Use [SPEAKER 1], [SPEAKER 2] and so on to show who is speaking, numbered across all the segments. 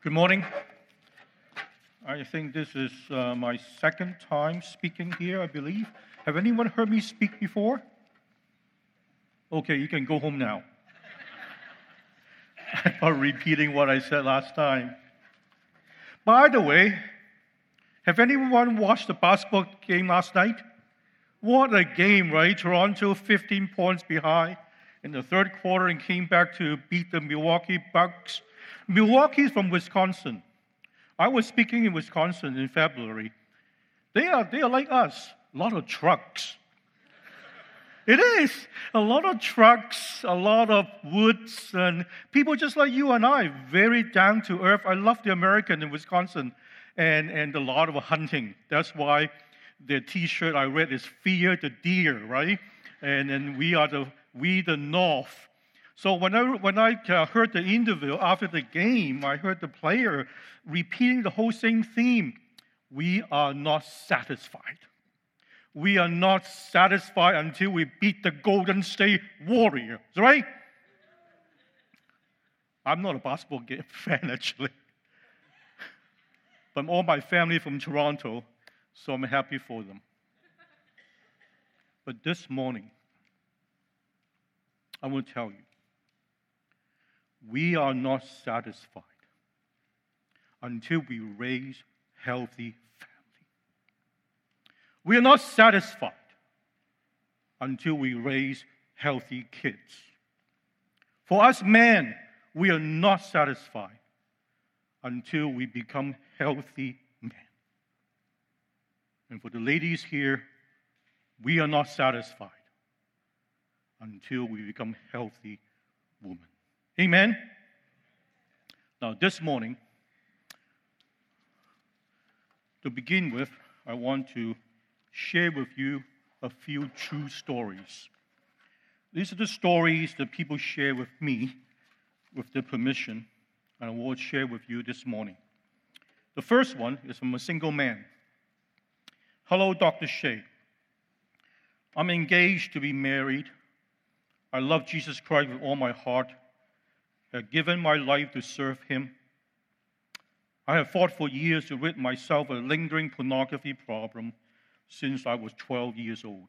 [SPEAKER 1] Good morning. I think this is uh, my second time speaking here, I believe. Have anyone heard me speak before? Okay, you can go home now. I'm repeating what I said last time. By the way, have anyone watched the basketball game last night? What a game, right? Toronto 15 points behind in the third quarter and came back to beat the Milwaukee Bucks. Milwaukee's from Wisconsin. I was speaking in Wisconsin in February. They are, they are like us, a lot of trucks. It is a lot of trucks, a lot of woods, and people just like you and I, very down to earth. I love the American in Wisconsin and, and a lot of hunting. That's why the t shirt I read is Fear the Deer, right? And then we are the, we the North. So when I, when I uh, heard the interview after the game, I heard the player repeating the whole same theme. We are not satisfied we are not satisfied until we beat the Golden State Warriors, right? I'm not a basketball fan, actually. But all my family from Toronto, so I'm happy for them. But this morning, I will tell you, we are not satisfied until we raise healthy families. we are not satisfied until we raise healthy kids. For us men, we are not satisfied until we become healthy men. And for the ladies here, we are not satisfied until we become healthy women. Amen? Now, this morning, to begin with, I want to share with you a few true stories. These are the stories that people share with me with their permission, and I will share with you this morning. The first one is from a single man. Hello, Dr. Shea. I'm engaged to be married. I love Jesus Christ with all my heart. Have given my life to serve him. I have fought for years to rid myself of a lingering pornography problem since I was 12 years old.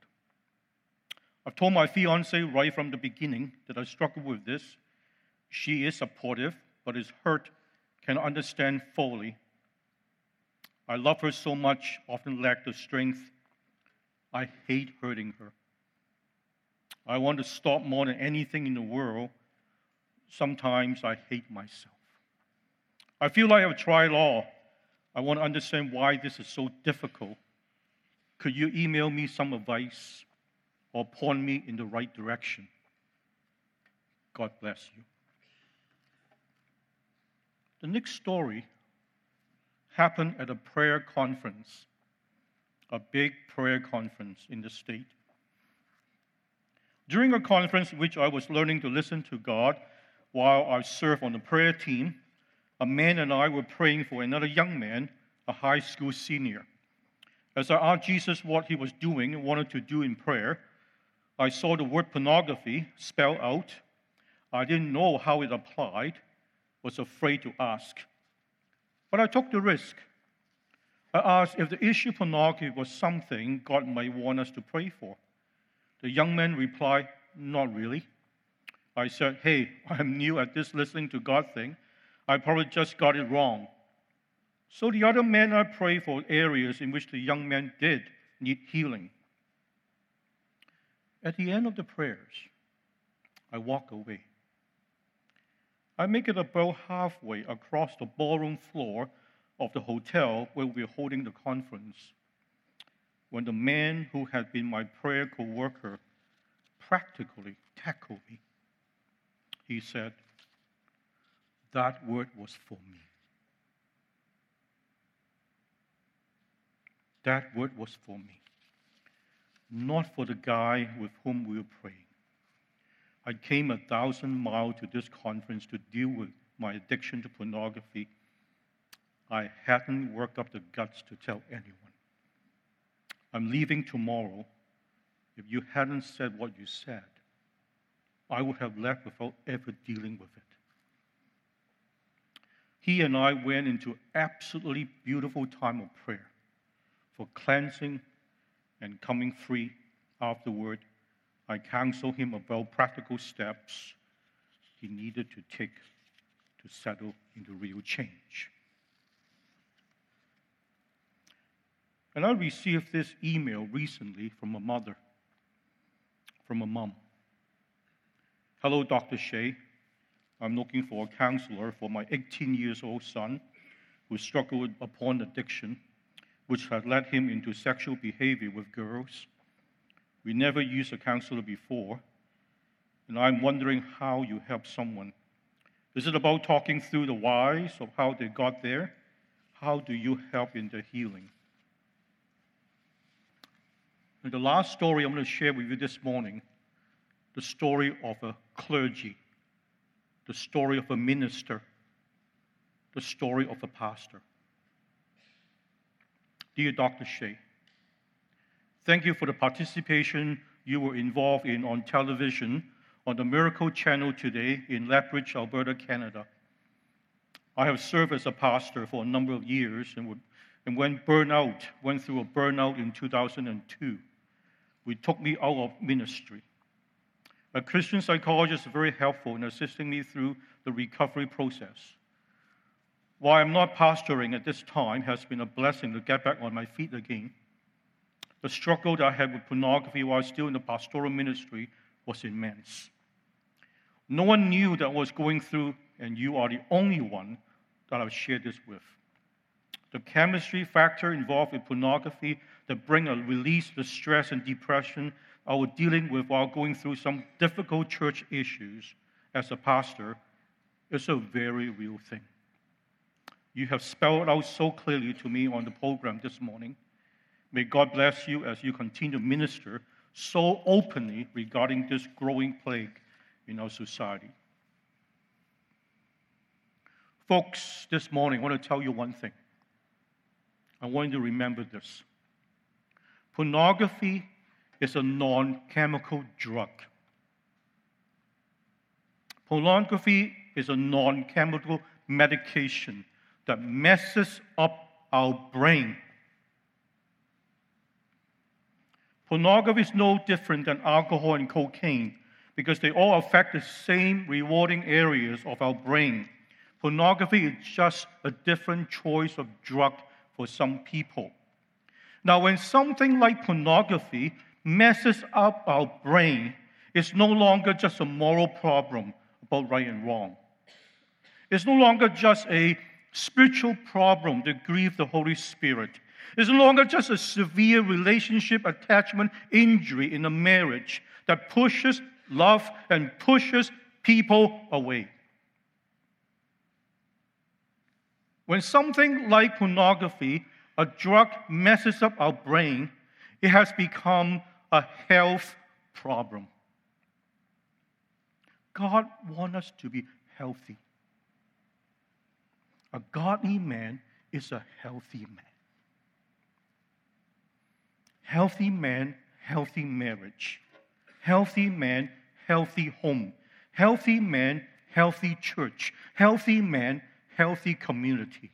[SPEAKER 1] I've told my fiance right from the beginning that I struggle with this. She is supportive, but is hurt, can understand fully. I love her so much, often lack the strength. I hate hurting her. I want to stop more than anything in the world. Sometimes I hate myself. I feel like I've tried all. I want to understand why this is so difficult. Could you email me some advice or point me in the right direction? God bless you. The next story happened at a prayer conference, a big prayer conference in the state. During a conference which I was learning to listen to God while I served on the prayer team, a man and I were praying for another young man, a high school senior. As I asked Jesus what he was doing and wanted to do in prayer, I saw the word pornography spelled out. I didn't know how it applied, was afraid to ask. But I took the risk. I asked if the issue of pornography was something God might want us to pray for. The young man replied, Not really. I said, Hey, I'm new at this listening to God thing. I probably just got it wrong. So the other men I prayed for areas in which the young man did need healing. At the end of the prayers, I walk away. I make it about halfway across the ballroom floor of the hotel where we were holding the conference when the man who had been my prayer co worker practically tackled me. He said, That word was for me. That word was for me, not for the guy with whom we were praying. I came a thousand miles to this conference to deal with my addiction to pornography. I hadn't worked up the guts to tell anyone. I'm leaving tomorrow. If you hadn't said what you said, I would have left without ever dealing with it. he and I went into absolutely beautiful time of prayer for cleansing and coming free afterward. I counseled him about practical steps he needed to take to settle into real change. And I received this email recently from a mother, from a mom. Hello, Dr. Shea. I'm looking for a counselor for my 18 years old son who struggled upon addiction, which had led him into sexual behavior with girls. We never used a counselor before, and I'm wondering how you help someone. Is it about talking through the whys of how they got there? How do you help in their healing? And the last story I'm going to share with you this morning the story of a clergy the story of a minister, the story of a pastor. Dear Dr. Shea, thank you for the participation you were involved in on television on the Miracle Channel today in Lethbridge, Alberta, Canada. I have served as a pastor for a number of years and, would, and when burnout, went through a burnout in 2002, we took me out of ministry. A Christian psychologist is very helpful in assisting me through the recovery process. While I'm not pastoring at this time, has been a blessing to get back on my feet again. The struggle that I had with pornography while still in the pastoral ministry was immense. No one knew that I was going through, and you are the only one that I've shared this with. The chemistry factor involved with pornography that bring a release the stress and depression I was dealing with while going through some difficult church issues as a pastor is a very real thing. You have spelled out so clearly to me on the program this morning. May God bless you as you continue to minister so openly regarding this growing plague in our society. Folks, this morning I want to tell you one thing. I want you to remember this. Pornography is a non chemical drug. Pornography is a non chemical medication that messes up our brain. Pornography is no different than alcohol and cocaine because they all affect the same rewarding areas of our brain. Pornography is just a different choice of drug for some people. Now, when something like pornography messes up our brain, it's no longer just a moral problem about right and wrong. It's no longer just a spiritual problem that grieves the Holy Spirit. It's no longer just a severe relationship attachment injury in a marriage that pushes love and pushes people away. When something like pornography, a drug, messes up our brain, it has become a health problem. God wants us to be healthy. A godly man is a healthy man. Healthy man, healthy marriage. Healthy man, healthy home. Healthy man, healthy church. Healthy man, healthy community.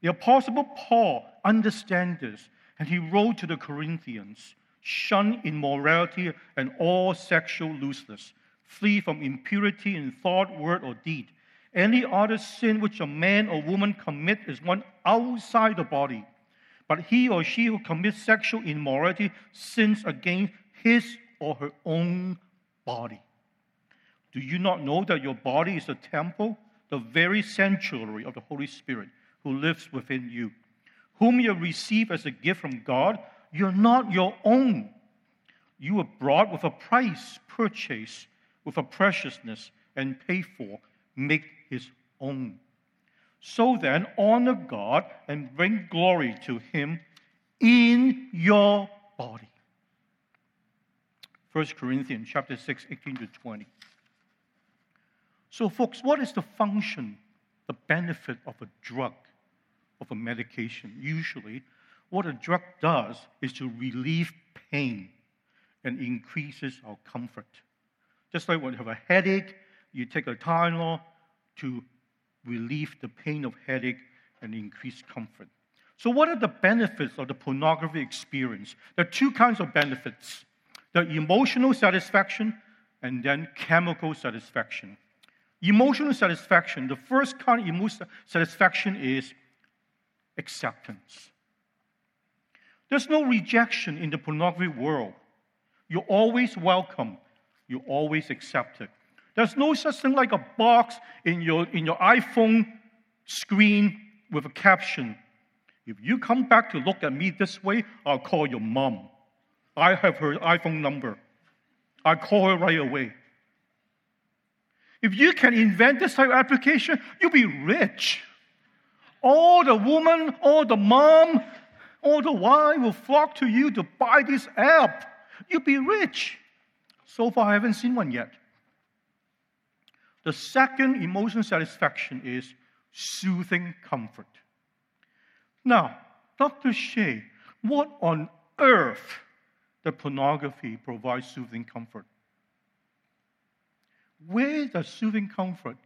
[SPEAKER 1] The Apostle Paul understands this, and he wrote to the Corinthians shun immorality and all sexual looseness. Flee from impurity in thought, word, or deed. Any other sin which a man or woman commit is one outside the body. But he or she who commits sexual immorality sins against his or her own body. Do you not know that your body is a temple, the very sanctuary of the Holy Spirit who lives within you, whom you receive as a gift from God? You're not your own. You were brought with a price, purchased with a preciousness, and paid for. Make his own. So then, honor God and bring glory to him in your body. 1 Corinthians chapter 6, 18 to 20. So, folks, what is the function, the benefit of a drug, of a medication? Usually, what a drug does is to relieve pain and increases our comfort. Just like when you have a headache, you take a Tylenol to relieve the pain of headache, and increase comfort. So, what are the benefits of the pornography experience? There are two kinds of benefits the emotional satisfaction and then chemical satisfaction. Emotional satisfaction, the first kind of emotional satisfaction is acceptance. There's no rejection in the pornography world. You're always welcome, you're always accepted. There's no such thing like a box in your, in your iPhone screen with a caption. If you come back to look at me this way, I'll call your mom. I have her iPhone number. I call her right away. If you can invent this type of application, you'll be rich. All the woman, all the mom, all the wife will flock to you to buy this app. You'll be rich. So far, I haven't seen one yet. The second emotional satisfaction is soothing comfort. Now, Dr. Shea, what on earth does pornography provide soothing comfort? Where does soothing comfort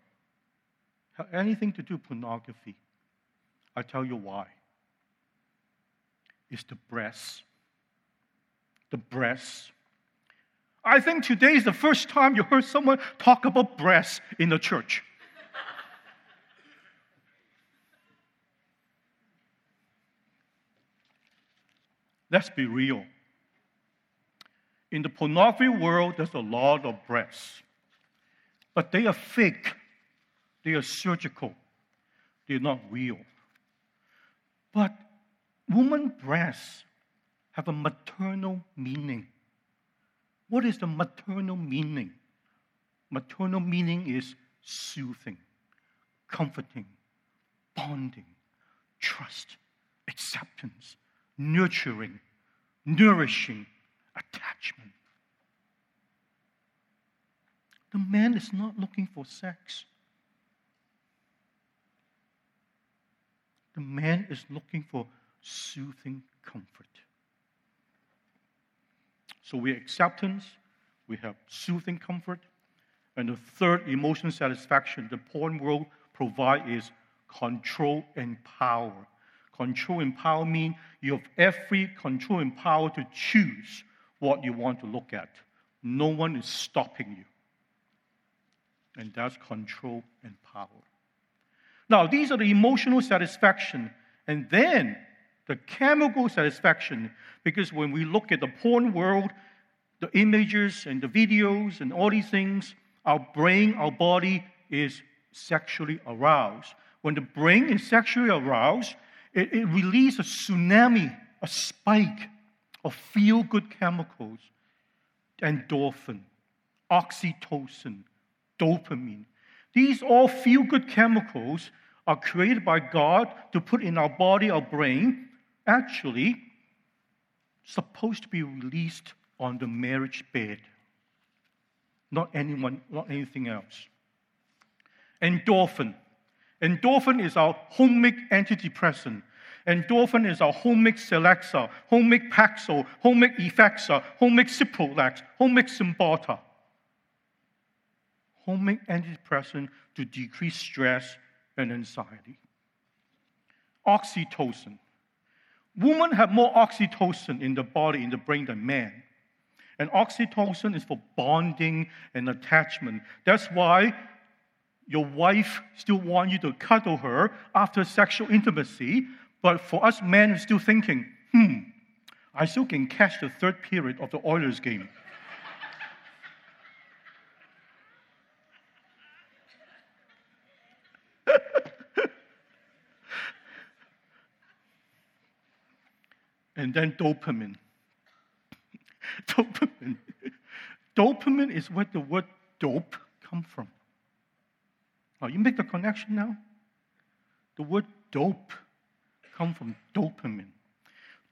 [SPEAKER 1] have anything to do with pornography? I tell you why. It's the breast. The breast. I think today is the first time you heard someone talk about breasts in the church. Let's be real. In the pornography world, there's a lot of breasts, but they are fake, they are surgical, they're not real. But woman breasts have a maternal meaning. What is the maternal meaning? Maternal meaning is soothing, comforting, bonding, trust, acceptance, nurturing, nourishing, attachment. The man is not looking for sex. The man is looking for soothing comfort. So we have acceptance, we have soothing comfort, and the third emotional satisfaction the porn world provide is control and power. Control and power mean you have every control and power to choose what you want to look at. No one is stopping you. And that's control and power. Now, these are the emotional satisfaction. And then the chemical satisfaction, because when we look at the porn world, the images and the videos and all these things, our brain, our body is sexually aroused. When the brain is sexually aroused, it, it releases a tsunami, a spike of feel good chemicals endorphin, oxytocin, dopamine. These all feel good chemicals are created by God to put in our body, our brain, actually supposed to be released on the marriage bed. Not anyone, not anything else. Endorphin. Endorphin is our homemic antidepressant. Endorphin is our homemic Celexa, homemic Paxil, homemic Effexor, homemic Cipralex, homemic Cymbalta. Homemic antidepressant to decrease stress and anxiety. Oxytocin. Women have more oxytocin in the body, in the brain than men. And oxytocin is for bonding and attachment. That's why your wife still wants you to cuddle her after sexual intimacy, but for us men, we're still thinking, hmm, I still can catch the third period of the Oilers game. And then dopamine. dopamine. Dopamine is where the word dope come from. Oh, you make the connection now? The word dope come from dopamine.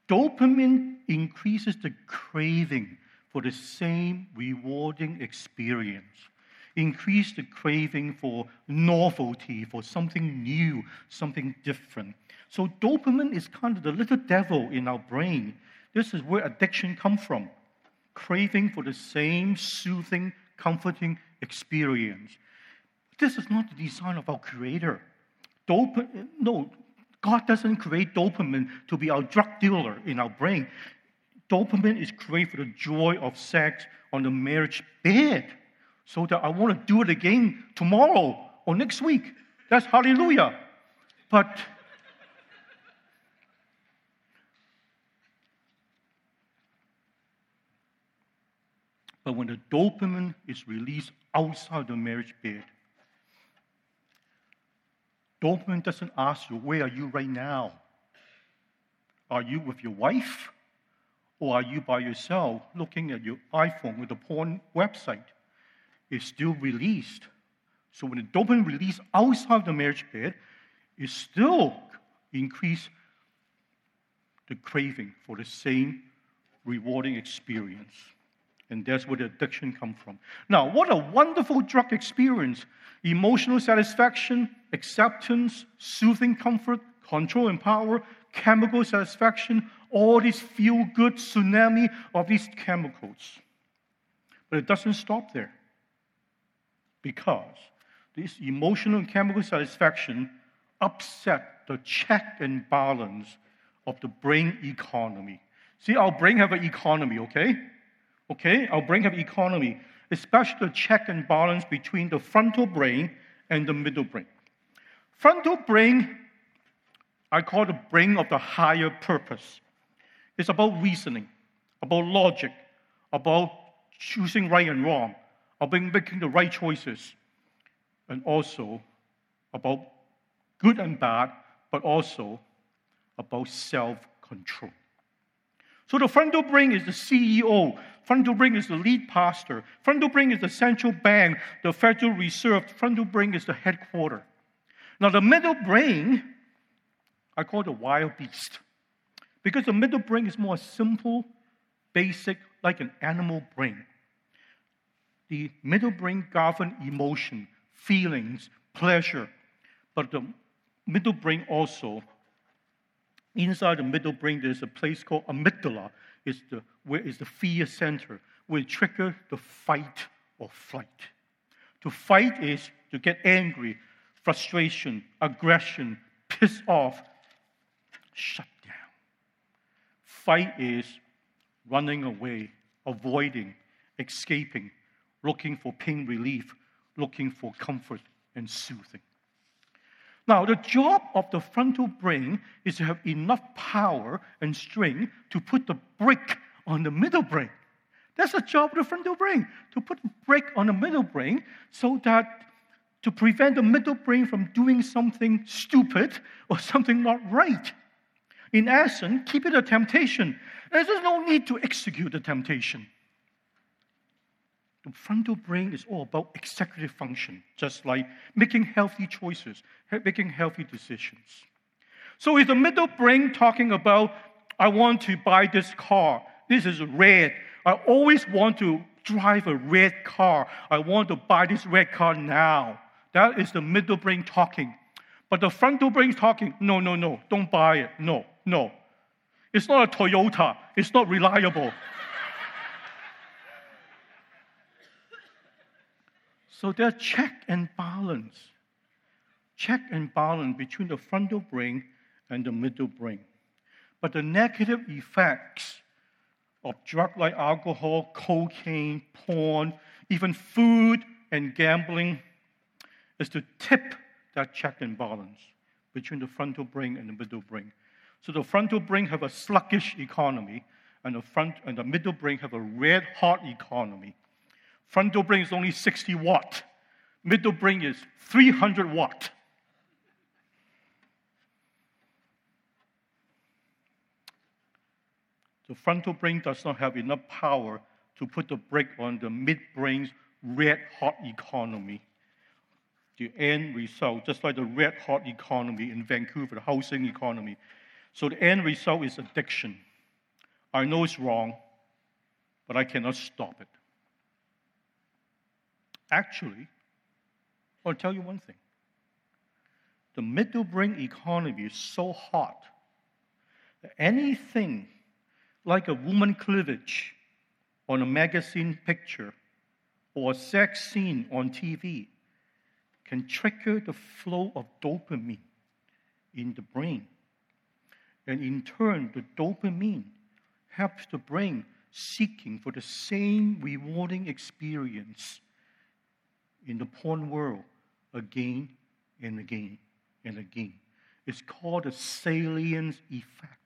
[SPEAKER 1] Dopamine increases the craving for the same rewarding experience. Increase the craving for novelty, for something new, something different. So dopamine is kind of the little devil in our brain. This is where addiction comes from. Craving for the same soothing, comforting experience. This is not the design of our Creator. dopamine, no, God doesn't create dopamine to be our drug dealer in our brain. Dopamine is created for the joy of sex on the marriage bed. So that I want to do it again tomorrow or next week. That's hallelujah. But But when the dopamine is released outside the marriage bed, dopamine doesn't ask you, where are you right now? Are you with your wife? Or are you by yourself looking at your iPhone with a porn website? It's still released. So when the dopamine released outside the marriage bed, it still increase the craving for the same rewarding experience. And that's where the addiction comes from. Now, what a wonderful drug experience. Emotional satisfaction, acceptance, soothing comfort, control and power, chemical satisfaction, all these feel good tsunami of these chemicals. But it doesn't stop there. Because this emotional and chemical satisfaction upset the check and balance of the brain economy. See, our brain have an economy, okay? Okay, our brain have economy, especially the check and balance between the frontal brain and the middle brain. Frontal brain, I call the brain of the higher purpose. It's about reasoning, about logic, about choosing right and wrong, about making the right choices, and also about good and bad, but also about self control. So the frontal brain is the CEO. Frontal brain is the lead pastor. Frontal brain is the central bank, the Federal Reserve. Frontal brain is the headquarter. Now the middle brain, I call the wild beast. Because the middle brain is more simple, basic, like an animal brain. The middle brain governs emotion, feelings, pleasure. But the middle brain also Inside the middle brain, there's a place called amygdala. It's the, where is the fear center, will trigger the fight or flight. To fight is to get angry, frustration, aggression, piss off, shut down. Fight is running away, avoiding, escaping, looking for pain relief, looking for comfort and soothing. Now, the job of the frontal brain is to have enough power and strength to put the brake on the middle brain. That's the job of the frontal brain, to put the brake on the middle brain so that to prevent the middle brain from doing something stupid or something not right. In essence, keep it a temptation. There's no need to execute the temptation. Frontal brain is all about executive function, just like making healthy choices, making healthy decisions. So is the middle brain talking about, I want to buy this car. This is red. I always want to drive a red car. I want to buy this red car now. That is the middle brain talking. But the frontal brain is talking, no, no, no, don't buy it. No, no. It's not a Toyota. It's not reliable. So there's check and balance. Check and balance between the frontal brain and the middle brain. But the negative effects of drugs like alcohol, cocaine, porn, even food and gambling is to tip that check and balance between the frontal brain and the middle brain. So the frontal brain have a sluggish economy, and the front and the middle brain have a red hot economy. Frontal brain is only 60 watt. Middle brain is 300 watt. The frontal brain does not have enough power to put the brake on the midbrain's red hot economy. The end result, just like the red hot economy in Vancouver, the housing economy. So the end result is addiction. I know it's wrong, but I cannot stop it. Actually, I'll tell you one thing. The middle brain economy is so hot that anything like a woman cleavage on a magazine picture or a sex scene on TV can trigger the flow of dopamine in the brain. And in turn, the dopamine helps the brain seeking for the same rewarding experience in the porn world again and again and again. It's called the salience effect.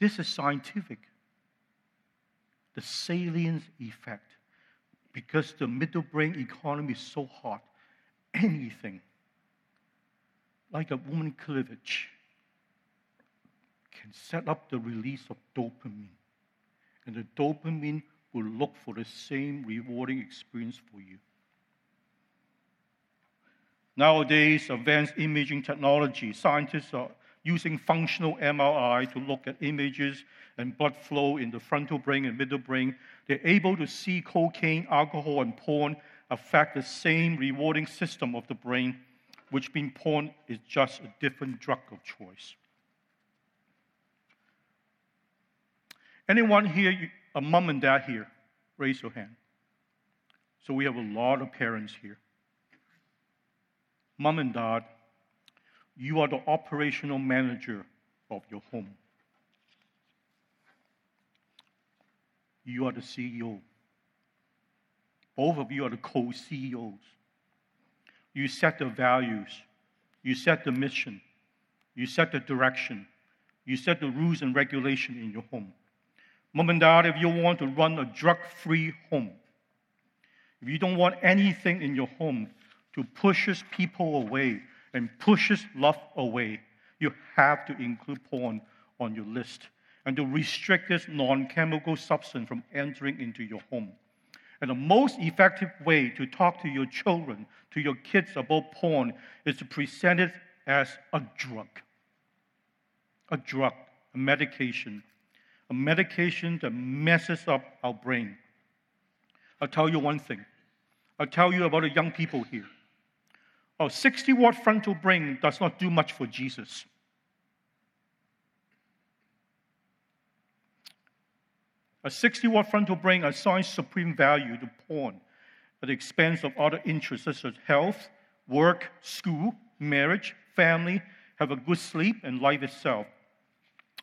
[SPEAKER 1] This is scientific. The salience effect. Because the middle brain economy is so hot, anything like a woman cleavage can set up the release of dopamine. And the dopamine will look for the same rewarding experience for you. Nowadays, advanced imaging technology, scientists are using functional MRI to look at images and blood flow in the frontal brain and middle brain. They're able to see cocaine, alcohol, and porn affect the same rewarding system of the brain, which being porn is just a different drug of choice. Anyone here, a mom and dad here? Raise your hand. So we have a lot of parents here. Mom and dad, you are the operational manager of your home. You are the CEO. Both of you are the co CEOs. You set the values, you set the mission, you set the direction, you set the rules and regulation in your home. Mom and dad, if you want to run a drug free home, if you don't want anything in your home to pushes people away and pushes love away, you have to include porn on your list and to restrict this non chemical substance from entering into your home. And the most effective way to talk to your children, to your kids about porn, is to present it as a drug. A drug, a medication, a medication that messes up our brain. I'll tell you one thing. I'll tell you about the young people here. A 60 watt frontal brain does not do much for Jesus. A 60 watt frontal brain assigns supreme value to porn at the expense of other interests such as health, work, school, marriage, family, have a good sleep, and life itself.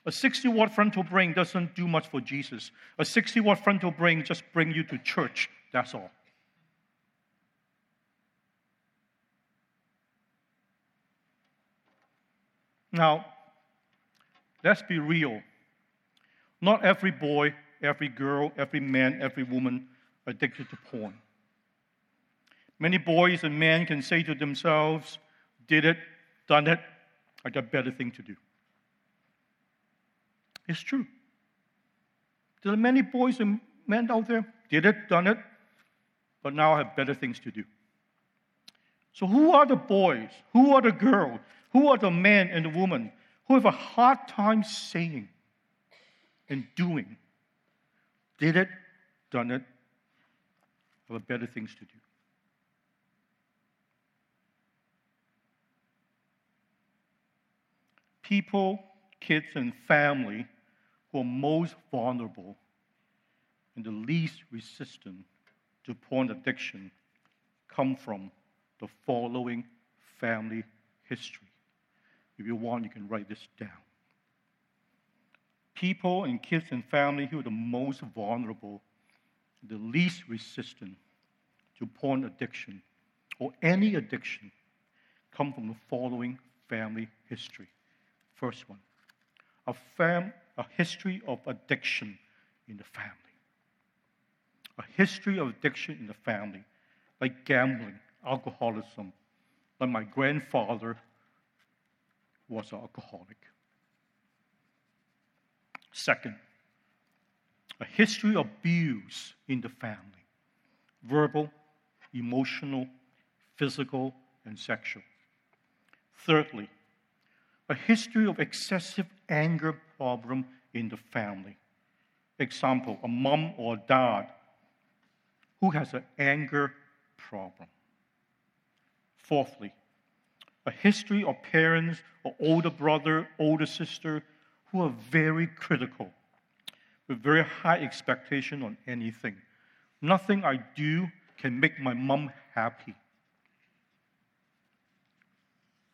[SPEAKER 1] A 60 watt frontal brain doesn't do much for Jesus. A 60 watt frontal brain just bring you to church. That's all. Now, let's be real. Not every boy, every girl, every man, every woman addicted to porn. Many boys and men can say to themselves, did it, done it, I got better thing to do. It's true. There are many boys and men out there, did it, done it, but now I have better things to do. So, who are the boys? Who are the girls? Who are the men and the women who have a hard time saying and doing, did it, done it, have better things to do? People, kids, and family who are most vulnerable and the least resistant to porn addiction come from the following family history. If you want, you can write this down. People and kids and family who are the most vulnerable, the least resistant to porn addiction or any addiction come from the following family history. First one, a fam a history of addiction in the family. A history of addiction in the family, like gambling, alcoholism. Like my grandfather was an alcoholic. Second, a history of abuse in the family verbal, emotional, physical, and sexual. Thirdly, a history of excessive anger problem in the family. Example, a mom or dad who has an anger problem. Fourthly, a history of parents or older brother, older sister who are very critical with very high expectation on anything. Nothing I do can make my mom happy.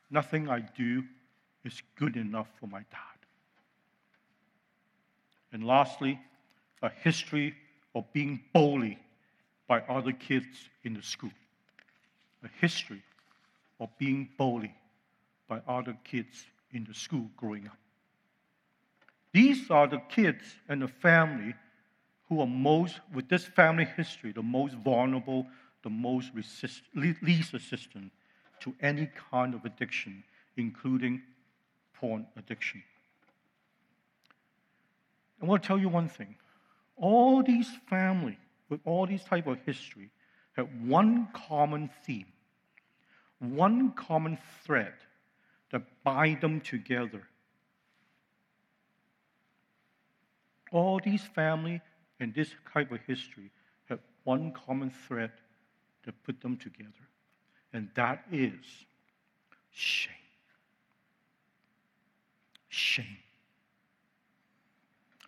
[SPEAKER 1] Nothing I do is good enough for my dad. And lastly, a history of being bullied by other kids in the school. A history of being bullied by other kids in the school growing up. These are the kids and the family who are most, with this family history, the most vulnerable, the most resist, least resistant to any kind of addiction, including porn addiction. I want to tell you one thing. All these families with all these type of history have one common theme, one common thread that bind them together. All these family and this type of history have one common thread that put them together, and that is shame. Shame.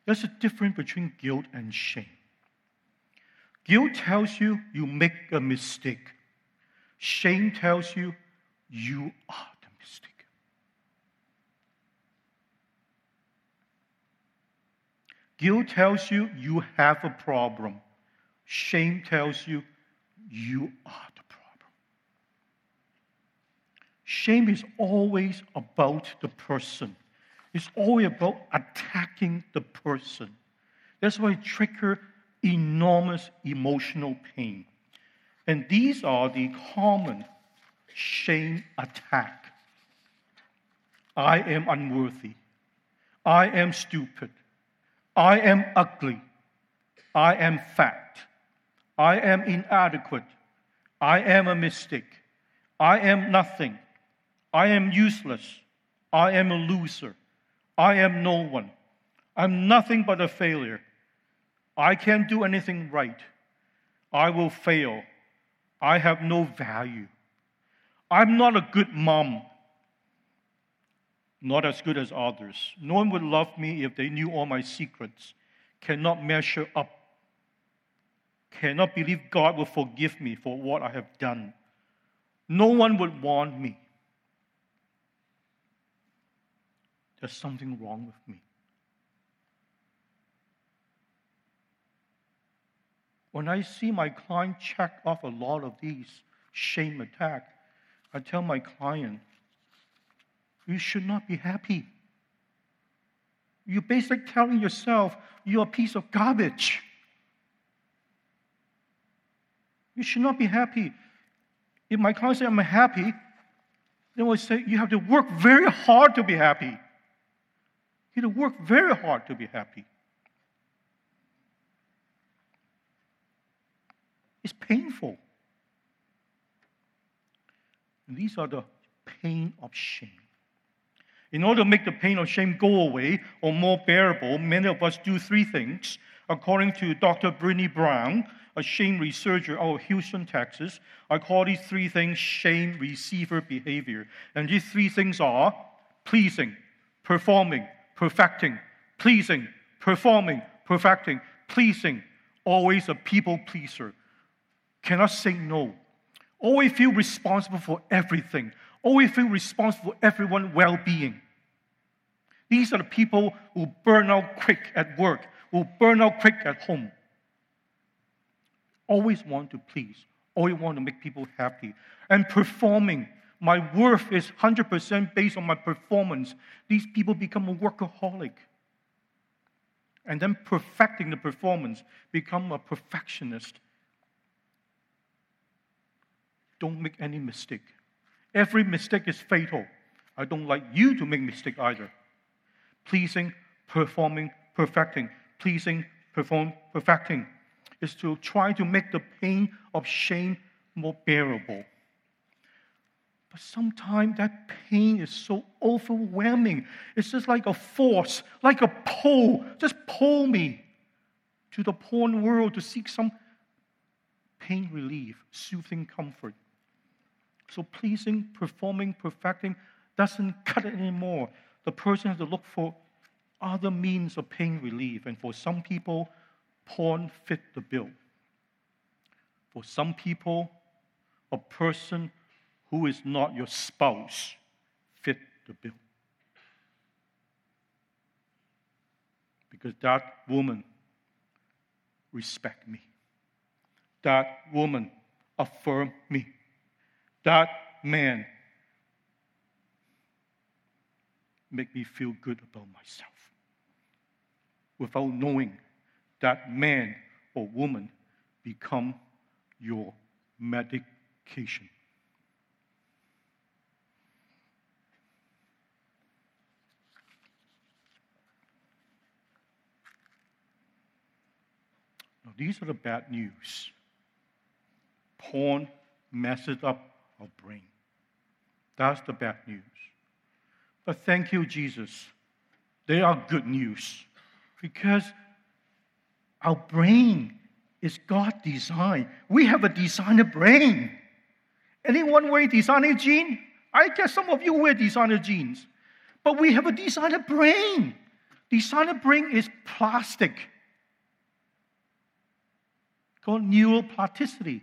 [SPEAKER 1] There's a difference between guilt and shame. Guilt tells you you make a mistake. Shame tells you you are the mistake. Guilt tells you you have a problem. Shame tells you you are the problem. Shame is always about the person. It's always about attacking the person. That's why it triggers enormous emotional pain. And these are the common shame attack. I am unworthy. I am stupid. I am ugly. I am fat. I am inadequate. I am a mistake. I am nothing. I am useless. I am a loser. I am no one. I'm nothing but a failure. I can't do anything right. I will fail. I have no value. I'm not a good mom. Not as good as others. No one would love me if they knew all my secrets. Cannot measure up. Cannot believe God will forgive me for what I have done. No one would want me. There's something wrong with me. When I see my client check off a lot of these shame attack, I tell my client, you should not be happy. You're basically telling yourself you're a piece of garbage. You should not be happy. If my client says I'm happy, then I say you have to work very hard to be happy. You have to work very hard to be happy. It's painful. And these are the pain of shame. In order to make the pain of shame go away or more bearable, many of us do three things. According to Dr. Brene Brown, a shame researcher out of Houston, Texas, I call these three things shame receiver behavior. And these three things are pleasing, performing, perfecting, pleasing, performing, perfecting, pleasing, always a people pleaser cannot say no. Always feel responsible for everything. Always feel responsible for everyone's well being. These are the people who burn out quick at work, who burn out quick at home. Always want to please, always want to make people happy. And performing, my worth is 100% based on my performance. These people become a workaholic. And then perfecting the performance, become a perfectionist don't make any mistake. Every mistake is fatal. I don't like you to make mistake either. Pleasing, performing, perfecting. Pleasing, perform, perfecting is to try to make the pain of shame more bearable. But sometimes that pain is so overwhelming. It's just like a force, like a pull. Just pull me to the porn world to seek some pain relief, soothing comfort. So pleasing, performing, perfecting doesn't cut it anymore. The person has to look for other means of pain relief. And for some people, porn fit the bill. For some people, a person who is not your spouse fit the bill. Because that woman respect me. That woman affirm me. That man make me feel good about myself without knowing that man or woman become your medication. Now, these are the bad news. Porn messes up our brain. That's the bad news. But thank you, Jesus. They are good news because our brain is God designed. We have a designer brain. Anyone wear designer jeans? I guess some of you wear designer jeans. But we have a designer brain. Designer brain is plastic called neuroplasticity.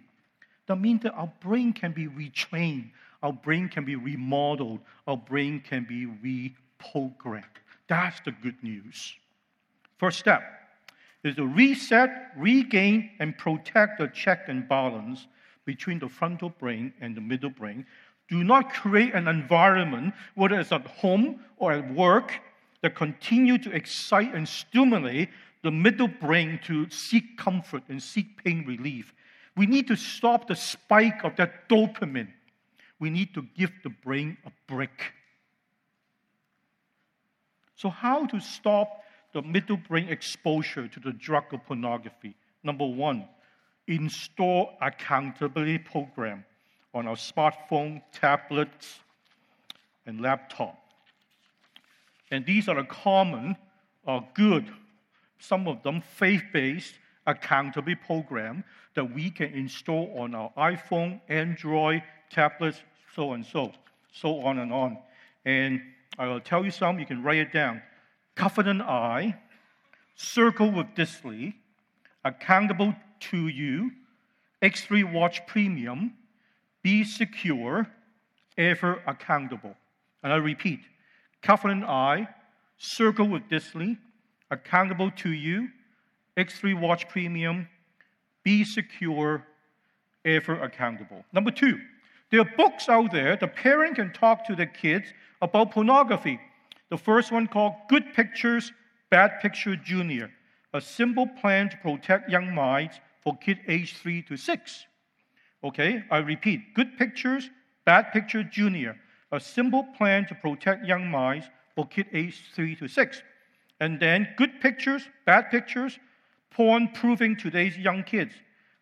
[SPEAKER 1] That means that our brain can be retrained, our brain can be remodeled, our brain can be reprogrammed. That's the good news. First step is to reset, regain, and protect the check and balance between the frontal brain and the middle brain. Do not create an environment, whether it's at home or at work, that continue to excite and stimulate the middle brain to seek comfort and seek pain relief. We need to stop the spike of that dopamine. We need to give the brain a break. So, how to stop the middle brain exposure to the drug of pornography? Number one, install accountability program on our smartphone, tablets, and laptop. And these are the common or good some of them faith based accountability program that we can install on our iPhone, Android, tablets, so and so, so on and on. And I will tell you some, you can write it down. Covenant Eyes, Circle with Disney, Accountable to You, X3 Watch Premium, Be Secure, Ever Accountable. And I repeat, Covenant Eyes, Circle with Disney, accountable to you, X3 Watch Premium, be secure, ever accountable. Number two, there are books out there the parent can talk to the kids about pornography. The first one called Good Pictures, Bad Picture Junior, a simple plan to protect young minds for kids age 3 to 6. Okay, I repeat, Good Pictures, Bad Picture Junior, a simple plan to protect young minds for kids age 3 to 6 and then good pictures, bad pictures, porn proofing today's young kids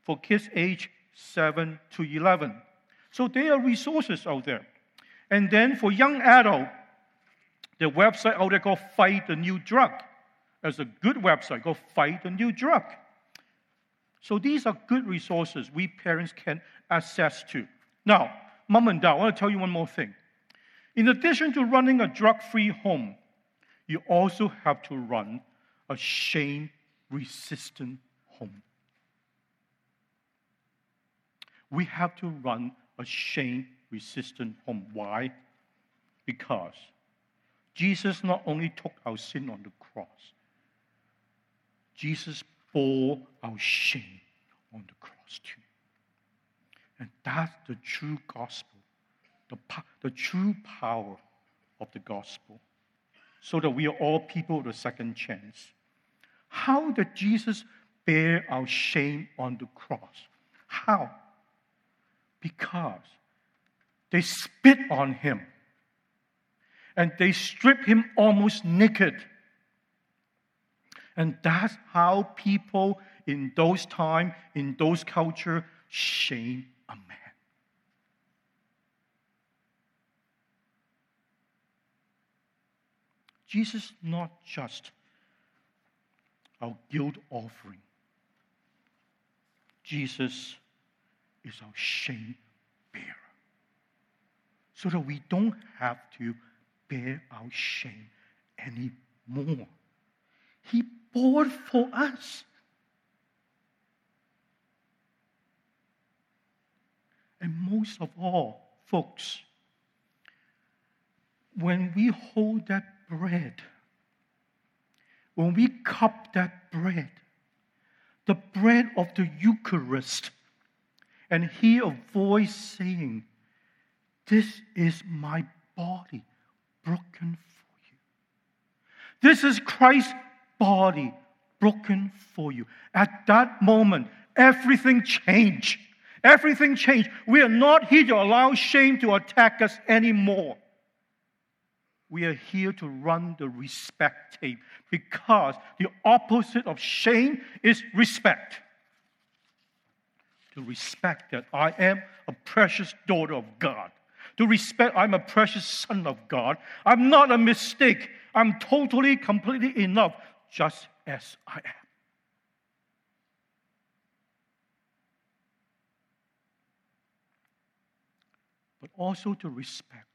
[SPEAKER 1] for kids age 7 to 11. So there are resources out there. And then for young adult, the website out there called Fight the New Drug. There's a good website called Fight the New Drug. So these are good resources we parents can access to. Now, mom and dad, I want to tell you one more thing. In addition to running a drug free home, you also have to run a shame resistant home. We have to run a shame resistant home. Why? Because Jesus not only took our sin on the cross, Jesus bore our shame on the cross too. And that's the true gospel, the, the true power of the gospel so that we are all people of the second chance. How did Jesus bear our shame on the cross? How? Because they spit on him and they strip him almost naked. And that's how people in those time, in those culture, shame a man. Jesus not just our guilt offering. Jesus is our shame bearer. So that we don't have to bear our shame anymore. He bore for us. And most of all, folks, when we hold that bread, when we cup that bread, the bread of the Eucharist, and hear a voice saying, This is my body broken for you. This is Christ's body broken for you. At that moment, everything changed. Everything changed. We are not here to allow shame to attack us anymore. We are here to run the respect tape because the opposite of shame is respect. To respect that I am a precious daughter of God. To respect I'm a precious son of God. I'm not a mistake. I'm totally, completely enough just as I am. But also to respect.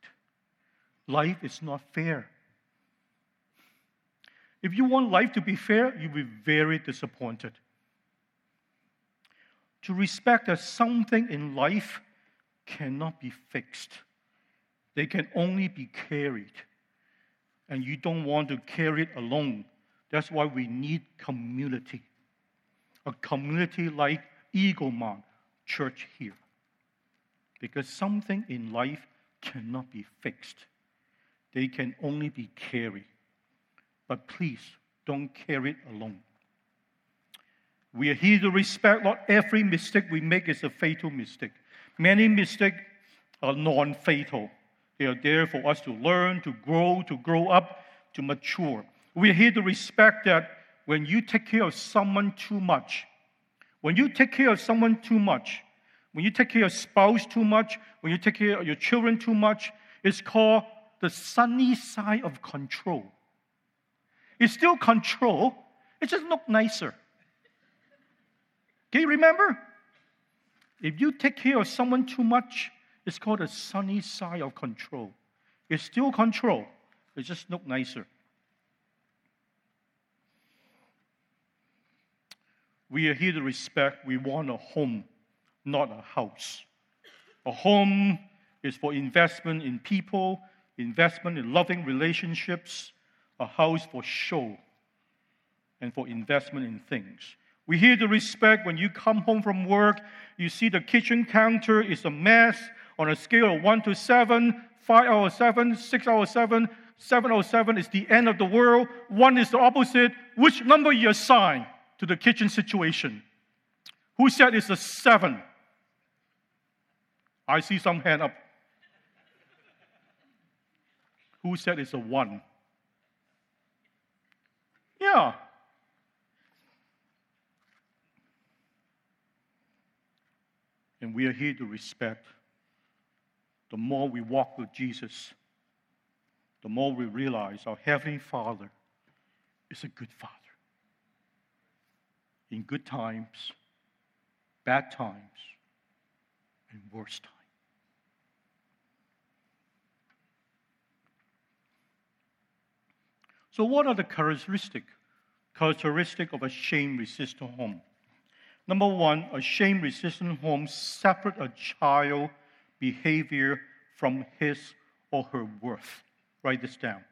[SPEAKER 1] Life is not fair. If you want life to be fair, you'll be very disappointed. To respect that something in life cannot be fixed, they can only be carried. And you don't want to carry it alone. That's why we need community. A community like Eaglemont Church here. Because something in life cannot be fixed, they can only be carried. But please don't carry it alone. We are here to respect not every mistake we make is a fatal mistake. Many mistakes are non fatal. They are there for us to learn, to grow, to grow up, to mature. We're here to respect that when you take care of someone too much, when you take care of someone too much, when you take care of your spouse too much, when you take care of your children too much, it's called the sunny side of control. It's still control, it just looks nicer. Can you remember? If you take care of someone too much, it's called the sunny side of control. It's still control, it just looks nicer. We are here to respect, we want a home, not a house. A home is for investment in people, investment in loving relationships, a house for show and for investment in things. We hear the respect when you come home from work, you see the kitchen counter is a mess on a scale of 1 to 7, 5 out of 7, 6 out of 7, 7 out of 7 is the end of the world, 1 is the opposite. Which number you assign? to the kitchen situation. Who said it's a seven? I see some hand up. Who said it's a one? Yeah. And we are here to respect. The more we walk with Jesus, the more we realize our Heavenly Father is a good Father in good times, bad times, and worse times. So, what are the characteristic characteristic of a shame-resistant home? Number one, a shame-resistant home separate a child behavior from his or her worth. Write this down.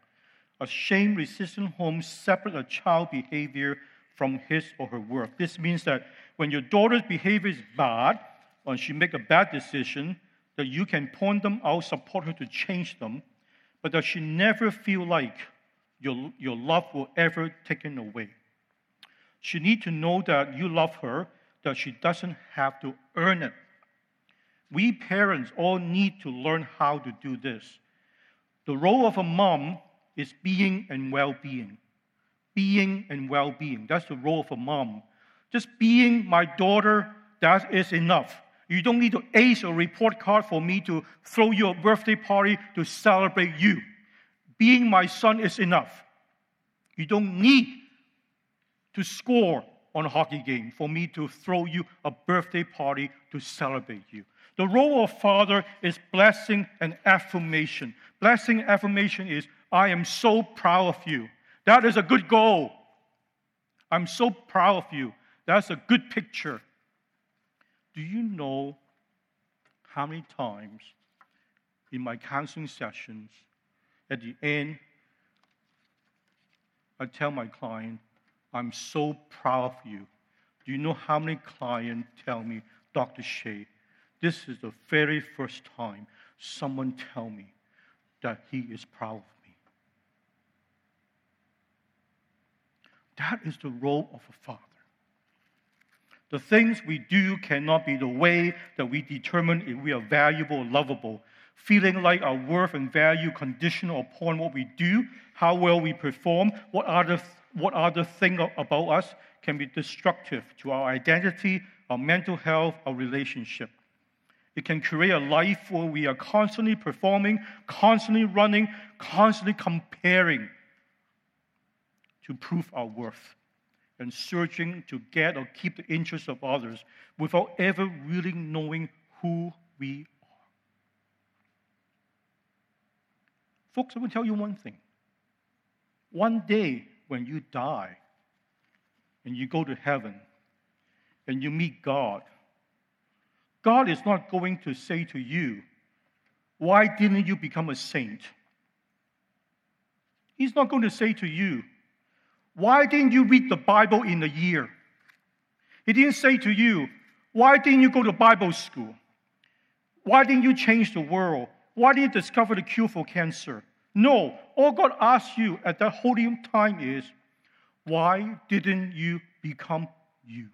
[SPEAKER 1] A shame-resistant home separate a child behavior from his or her worth. This means that when your daughter's behavior is bad, or she make a bad decision, that you can point them out, support her to change them, but that she never feel like your, your love will ever taken away. She need to know that you love her, that she doesn't have to earn it. We parents all need to learn how to do this. The role of a mom is being and well-being being and well being. That's the role of a mom. Just being my daughter, that is enough. You don't need to ace a report card for me to throw you a birthday party to celebrate you. Being my son is enough. You don't need to score on a hockey game for me to throw you a birthday party to celebrate you. The role of father is blessing and affirmation. Blessing and affirmation is, I am so proud of you. That is a good goal. I'm so proud of you. That's a good picture. Do you know how many times in my counseling sessions, at the end, I tell my client, I'm so proud of you. Do you know how many clients tell me, Dr. Shea, this is the very first time someone tell me that he is proud of me. That is the role of a father. The things we do cannot be the way that we determine if we are valuable or lovable. Feeling like our worth and value conditional upon what we do, how well we perform, what other, what other thing about us can be destructive to our identity, our mental health, our relationship. It can create a life where we are constantly performing, constantly running, constantly comparing to prove our worth and searching to get or keep the interest of others without ever really knowing who we are. Folks, I will tell you one thing. One day when you die and you go to heaven and you meet God, God is not going to say to you, Why didn't you become a saint? He's not going to say to you, Why didn't you read the Bible in a year? He didn't say to you, Why didn't you go to Bible school? Why didn't you change the world? Why didn't you discover the cure for cancer? No, all God asks you at that holy time is, Why didn't you become you?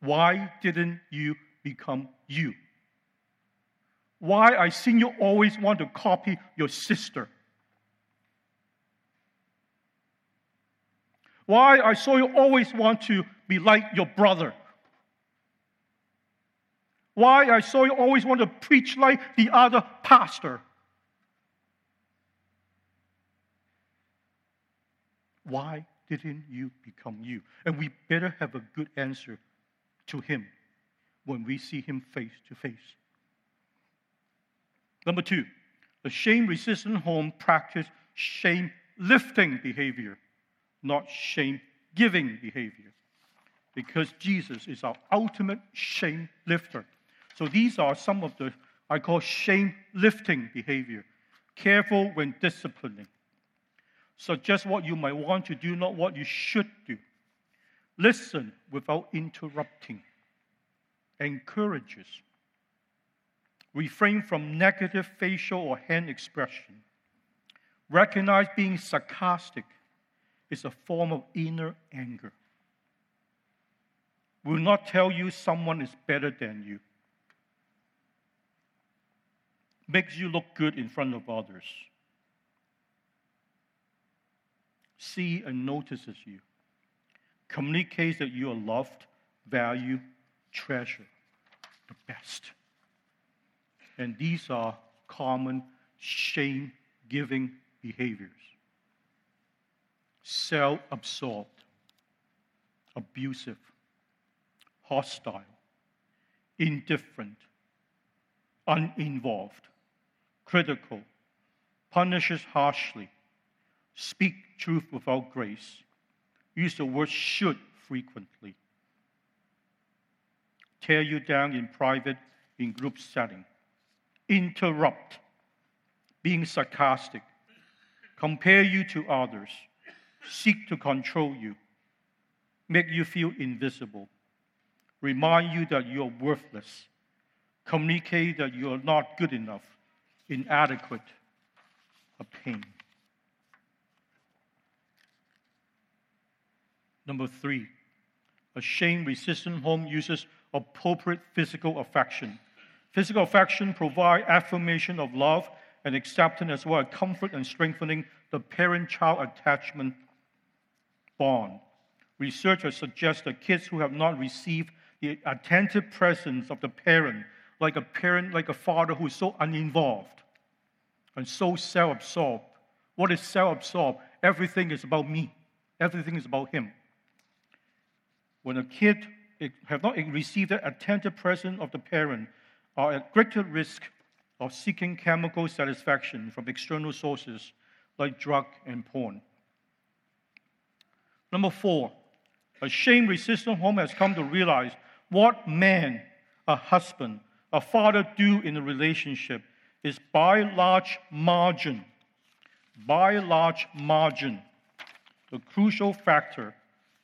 [SPEAKER 1] Why didn't you become you? Why I seen you always want to copy your sister? Why I saw you always want to be like your brother? Why I saw you always want to preach like the other pastor? Why didn't you become you? And we better have a good answer to Him when we see Him face to face. Number two, a shame resistant home practice shame lifting behavior, not shame giving behavior. Because Jesus is our ultimate shame lifter. So these are some of the I call shame lifting behavior. Careful when disciplining. Suggest what you might want to do, not what you should do. Listen without interrupting. Encourages. Refrain from negative facial or hand expression. Recognize being sarcastic is a form of inner anger. Will not tell you someone is better than you. Makes you look good in front of others. See and notices you. Communicates that you are loved, valued, treasured, the best. And these are common shame giving behaviors. Self absorbed, abusive, hostile, indifferent, uninvolved, critical, punishes harshly, speak truth without grace use the word should frequently. Tear you down in private, in group setting. Interrupt, being sarcastic. Compare you to others. Seek to control you. Make you feel invisible. Remind you that you are worthless. Communicate that you are not good enough, inadequate, a pain. Number three, a shame resistant home uses appropriate physical affection. Physical affection provides affirmation of love and acceptance as well as comfort and strengthening the parent child attachment bond. Researchers suggest that kids who have not received the attentive presence of the parent, like a parent, like a father who is so uninvolved and so self absorbed. What is self absorbed? Everything is about me, everything is about him when a kid have not received the attentive presence of the parent are at greater risk of seeking chemical satisfaction from external sources like drug and porn. Number four, a shame resistant home has come to realize what man, a husband, a father do in a relationship is by large margin by large margin, the crucial factor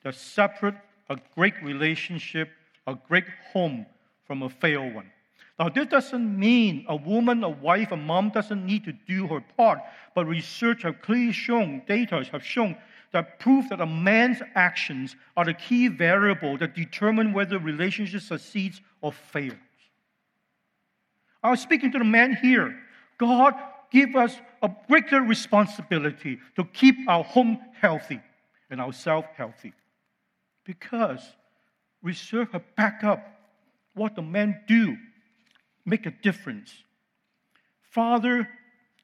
[SPEAKER 1] that separate a great relationship, a great home, from a failed one. Now, this doesn't mean a woman, a wife, a mom doesn't need to do her part, but research have clearly shown, data have shown that prove that a man's actions are the key variable that determine whether a relationship succeeds or fails. I was speaking to the man here. God give us a greater responsibility to keep our home healthy and ourselves healthy. Because research have back up what the men do make a difference. Father,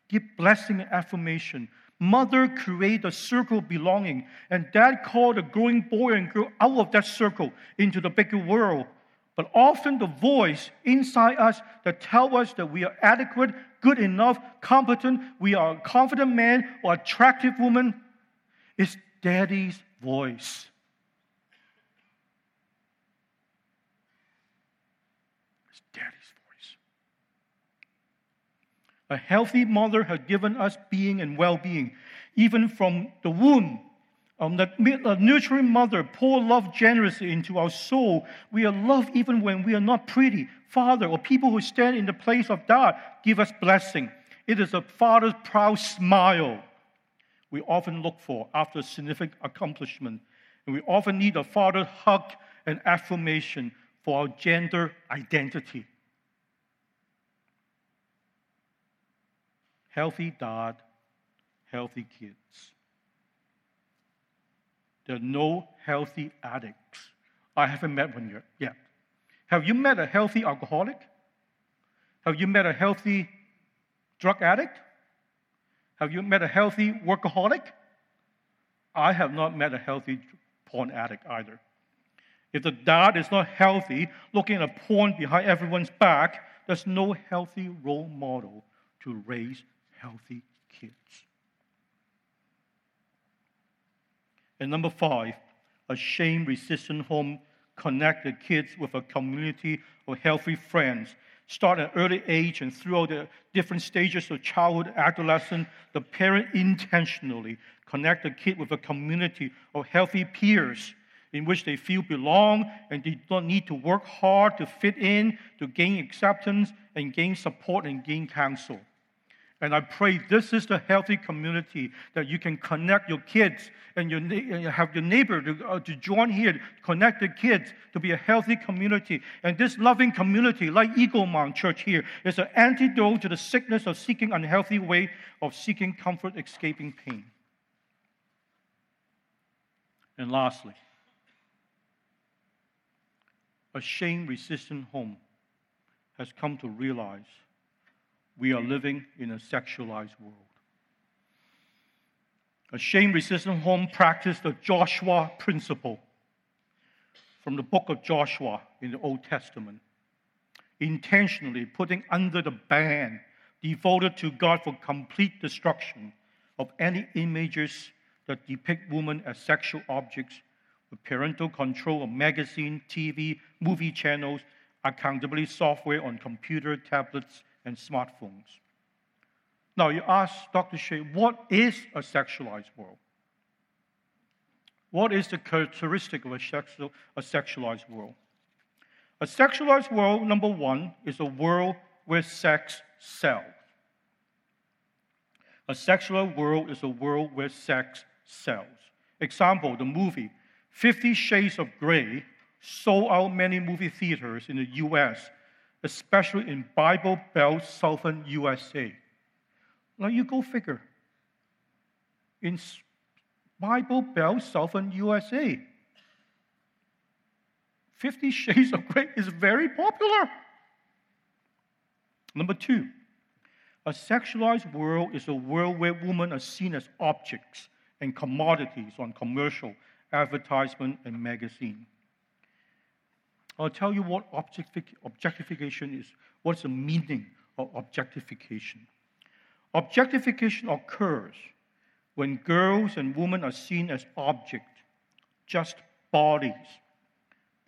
[SPEAKER 1] give blessing and affirmation. Mother, create a circle of belonging. And dad called a growing boy and girl out of that circle into the bigger world. But often the voice inside us that tell us that we are adequate, good enough, competent, we are a confident man or attractive woman is daddy's voice. It's daddy's voice. A healthy mother has given us being and well being, even from the womb. Um, the, a nurturing mother pour love generously into our soul. We are loved even when we are not pretty. Father, or people who stand in the place of God, give us blessing. It is a father's proud smile we often look for after a significant accomplishment. And we often need a father's hug and affirmation for our gender identity. healthy dad, healthy kids. There are no healthy addicts. I haven't met one yet. Have you met a healthy alcoholic? Have you met a healthy drug addict? Have you met a healthy workaholic? I have not met a healthy porn addict either. If the dad is not healthy, looking at porn behind everyone's back, there's no healthy role model to raise healthy kids. And number five, a shame resistant home connect the kids with a community of healthy friends. Start at early age and throughout the different stages of childhood, adolescence, the parent intentionally connect the kid with a community of healthy peers in which they feel belong and they don't need to work hard to fit in, to gain acceptance and gain support and gain counsel. And I pray this is the healthy community that you can connect your kids and, your, and have your neighbor to, uh, to join here, connect the kids to be a healthy community. And this loving community, like Eagle Mount Church here, is an antidote to the sickness of seeking unhealthy way of seeking comfort, escaping pain. And lastly, a shame resistant home has come to realize we are living in a sexualized world. A shame resistant home practiced the Joshua principle from the book of Joshua in the Old Testament, intentionally putting under the ban devoted to God for complete destruction of any images that depict women as sexual objects with parental control of magazine, TV, movie channels, accountability software on computer, tablets, and smartphones. Now, you ask Dr. Shea, what is a sexualized world? What is the characteristic of a, a sexualized world? A sexualized world, number one, is a world where sex sells. A sexual world is a world where sex sells. Example, the movie Fifty Shades of Grey sold out many movie theaters in the US especially in Bible Belt Southern USA. Now you go figure. In Bible Belt Southern USA, Fifty Shades of Grey is very popular. Number two, a sexualized world is a world where women are seen as objects and commodities on commercial, advertisement, and magazine. I'll tell you what objectification is. What's the meaning of objectification? Objectification occurs when girls and women are seen as objects, just bodies,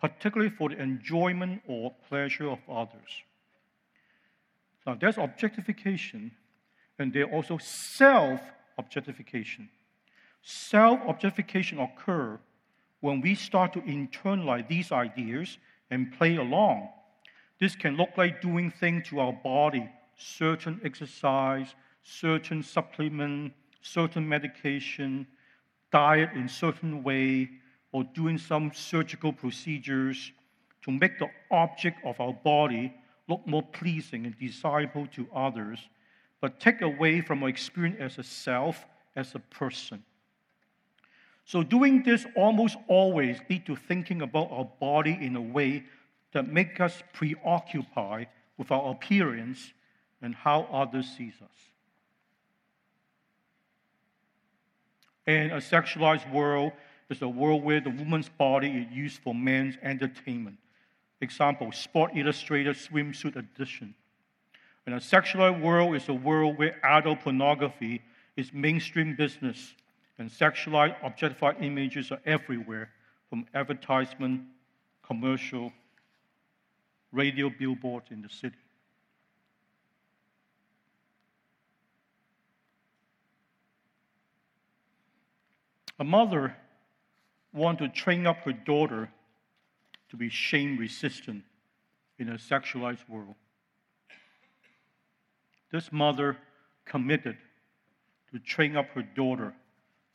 [SPEAKER 1] particularly for the enjoyment or pleasure of others. Now, there's objectification, and there's also self objectification. Self objectification occurs when we start to internalize these ideas and play along. This can look like doing things to our body, certain exercise, certain supplement, certain medication, diet in certain way, or doing some surgical procedures to make the object of our body look more pleasing and desirable to others, but take away from our experience as a self, as a person. So doing this almost always lead to thinking about our body in a way that make us preoccupied with our appearance and how others sees us. And a sexualized world is a world where the woman's body is used for men's entertainment. Example, Sport Illustrated swimsuit edition. And a sexualized world is a world where adult pornography is mainstream business and sexualized, objectified images are everywhere from advertisement, commercial, radio billboards in the city. A mother wanted to train up her daughter to be shame resistant in a sexualized world. This mother committed to train up her daughter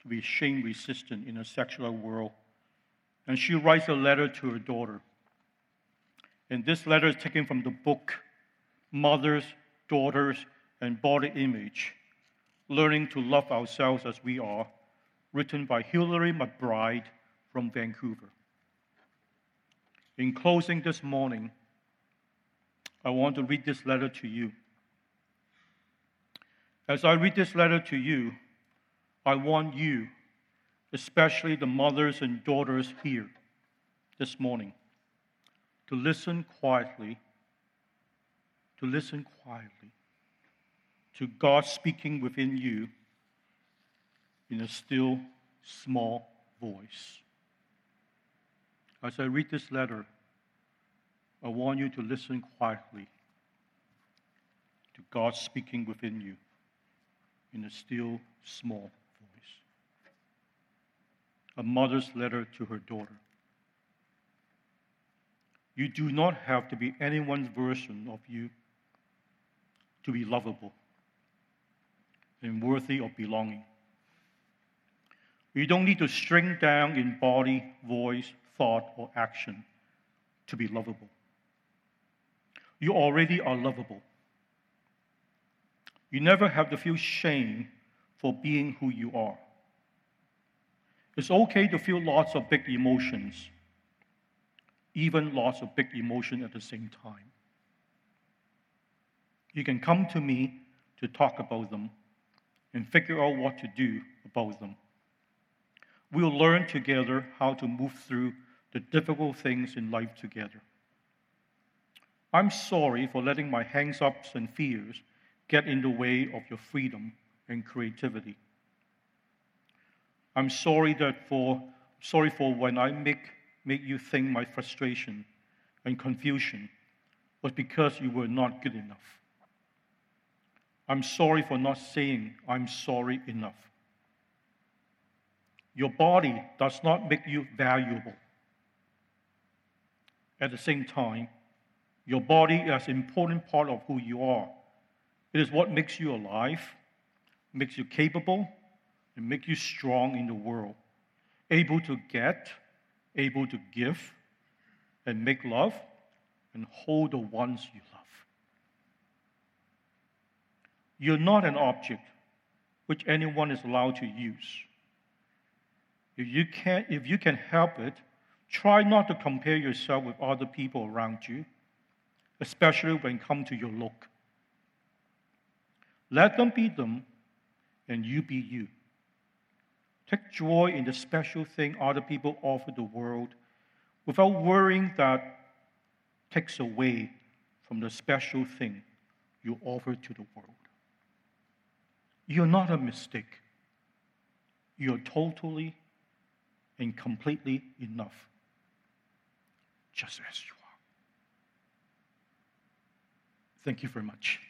[SPEAKER 1] be shame resistant in a sexual world. And she writes a letter to her daughter. And this letter is taken from the book Mothers, Daughters, and Body Image Learning to Love Ourselves as We Are, written by Hillary McBride from Vancouver. In closing this morning, I want to read this letter to you. As I read this letter to you, I want you, especially the mothers and daughters here this morning, to listen quietly, to listen quietly to God speaking within you in a still small voice. As I read this letter, I want you to listen quietly to God speaking within you in a still small a mother's letter to her daughter. You do not have to be anyone's version of you to be lovable and worthy of belonging. You don't need to shrink down in body, voice, thought, or action to be lovable. You already are lovable. You never have to feel shame for being who you are. It's okay to feel lots of big emotions, even lots of big emotion at the same time. You can come to me to talk about them and figure out what to do about them. We'll learn together how to move through the difficult things in life together. I'm sorry for letting my hangs ups and fears get in the way of your freedom and creativity. I'm sorry that for sorry for when I make make you think my frustration and confusion was because you were not good enough. I'm sorry for not saying I'm sorry enough. Your body does not make you valuable. At the same time, your body is an important part of who you are. It is what makes you alive, makes you capable, and make you strong in the world, able to get, able to give, and make love, and hold the ones you love. You're not an object which anyone is allowed to use. If you can, if you can help it, try not to compare yourself with other people around you, especially when it comes to your look. Let them be them, and you be you. Take joy in the special thing other people offer the world without worrying that takes away from the special thing you offer to the world. You're not a mistake. You're totally and completely enough, just as you are. Thank you very much.